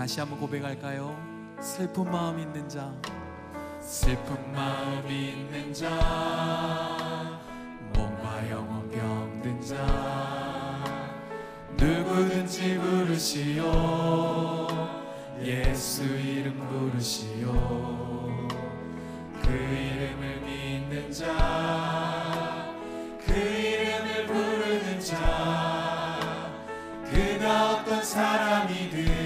다시 한번 고백할까요? 슬픈 마음 있는 자. 슬픈 마음 있는 자. 몸과 영혼 병든 자. 누구든지 부르시오. 예수 이름 부르시오. 그 이름을 믿는 자. 그 이름을 사람이든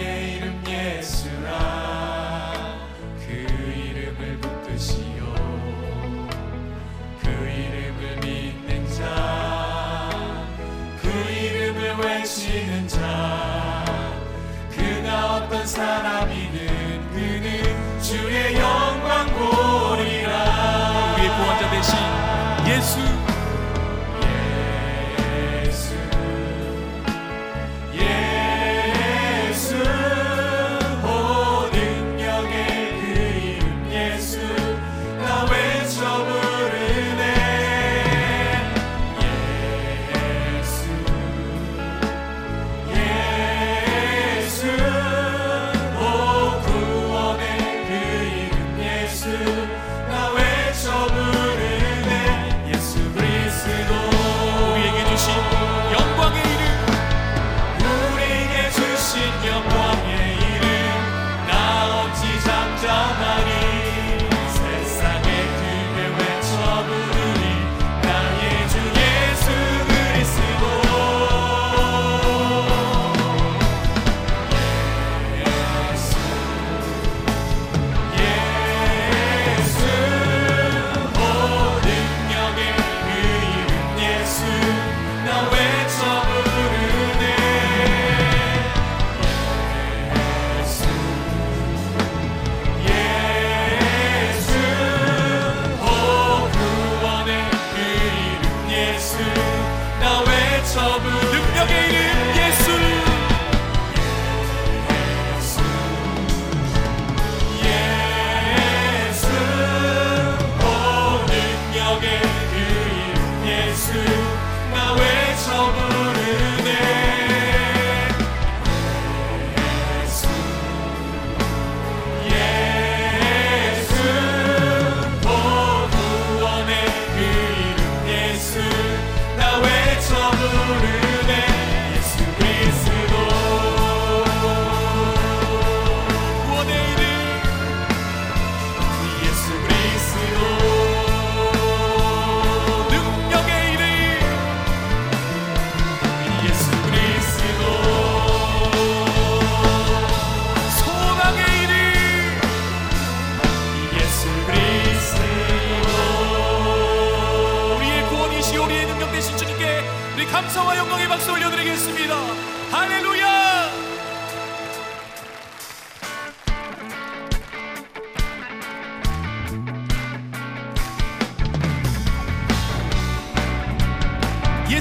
예수라. 그 이름을 붙드시오. 그 이름을 믿는 자 그 이름을 외치는 자. 그가 어떤 사람이든 그는 주의 영광 보리라. 우리의 구원자 되신 예수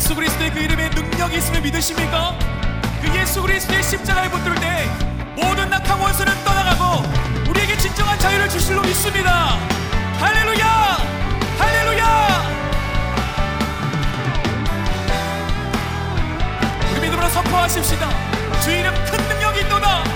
예수 그리스도의 그 이름에 능력이 있음을 믿으십니까? 그 예수 그리스도의 십자가를 붙들 때 모든 낙한 원수는 떠나가고 우리에게 진정한 자유를 주실로 믿습니다. 할렐루야! 할렐루야! 우리 믿음으로 선포하십시다. 주이름 큰 능력이 있도다.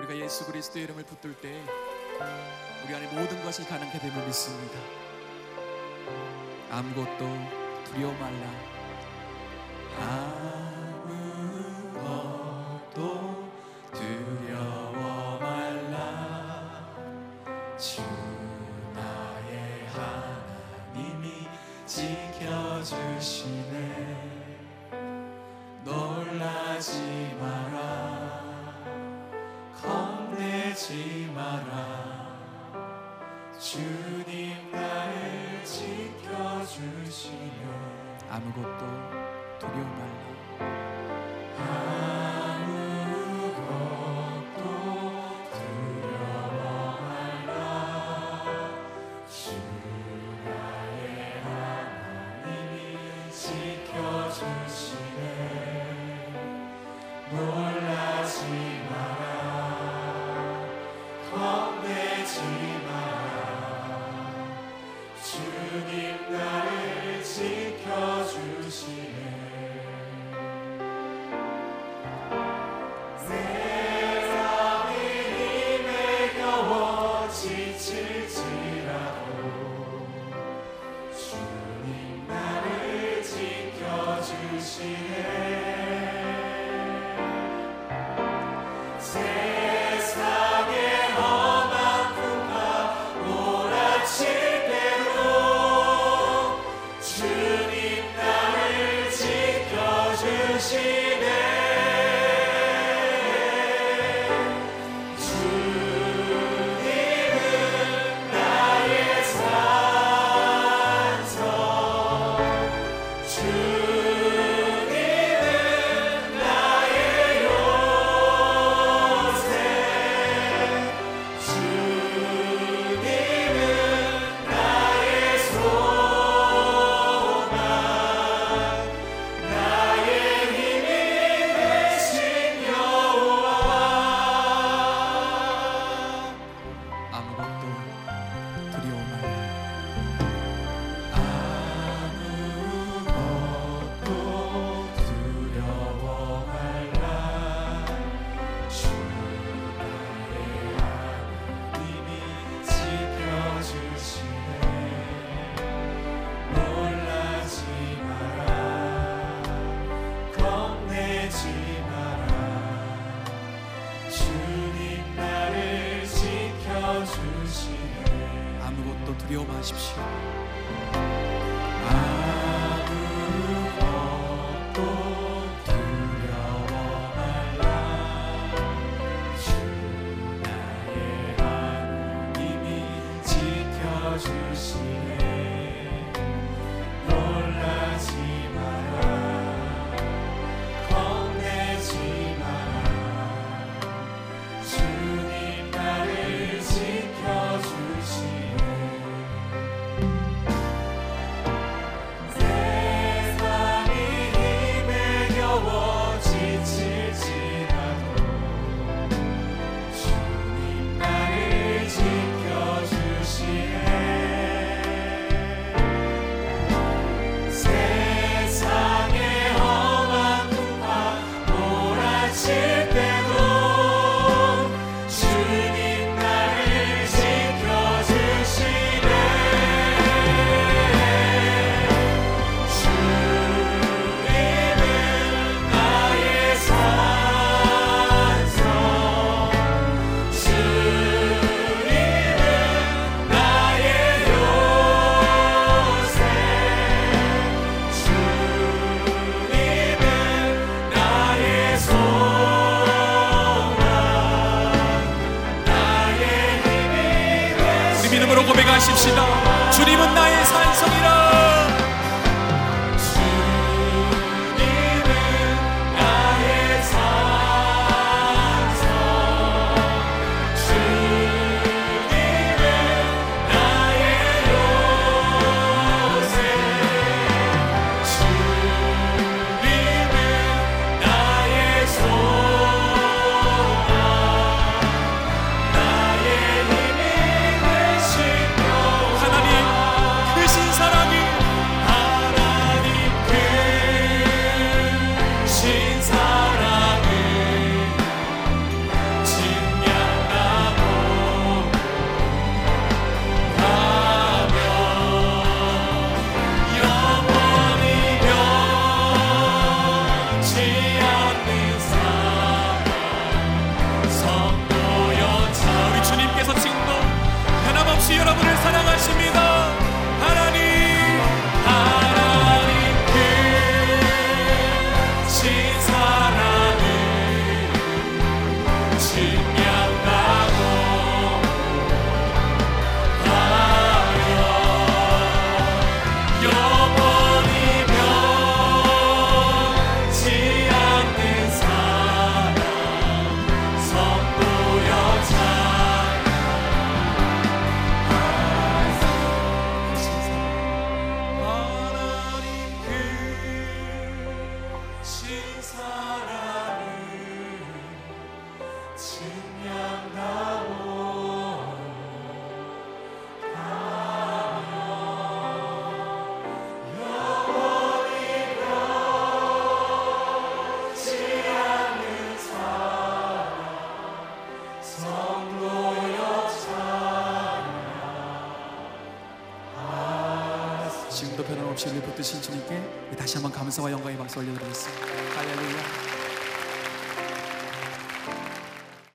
우리가 예수 그리스도의 이름을 붙들 때 우리 안에 모든 것이 가능케 됨을 믿습니다. 아무것도 두려워 말라. 아무것도 두려워 말라. 주 나의 하나님이 지켜주시네. 놀라지 마라. 잊지 마라. 주님 나를 지켜주시며. 아무것도 두려워 말라. Lord. 위험하십시오. 하십시다. 주님은 나의 산성이라. 없이 우리 붙드신 주님께 다시 한번 감사와 영광의 박수 올려드리겠습니다. 할렐루야.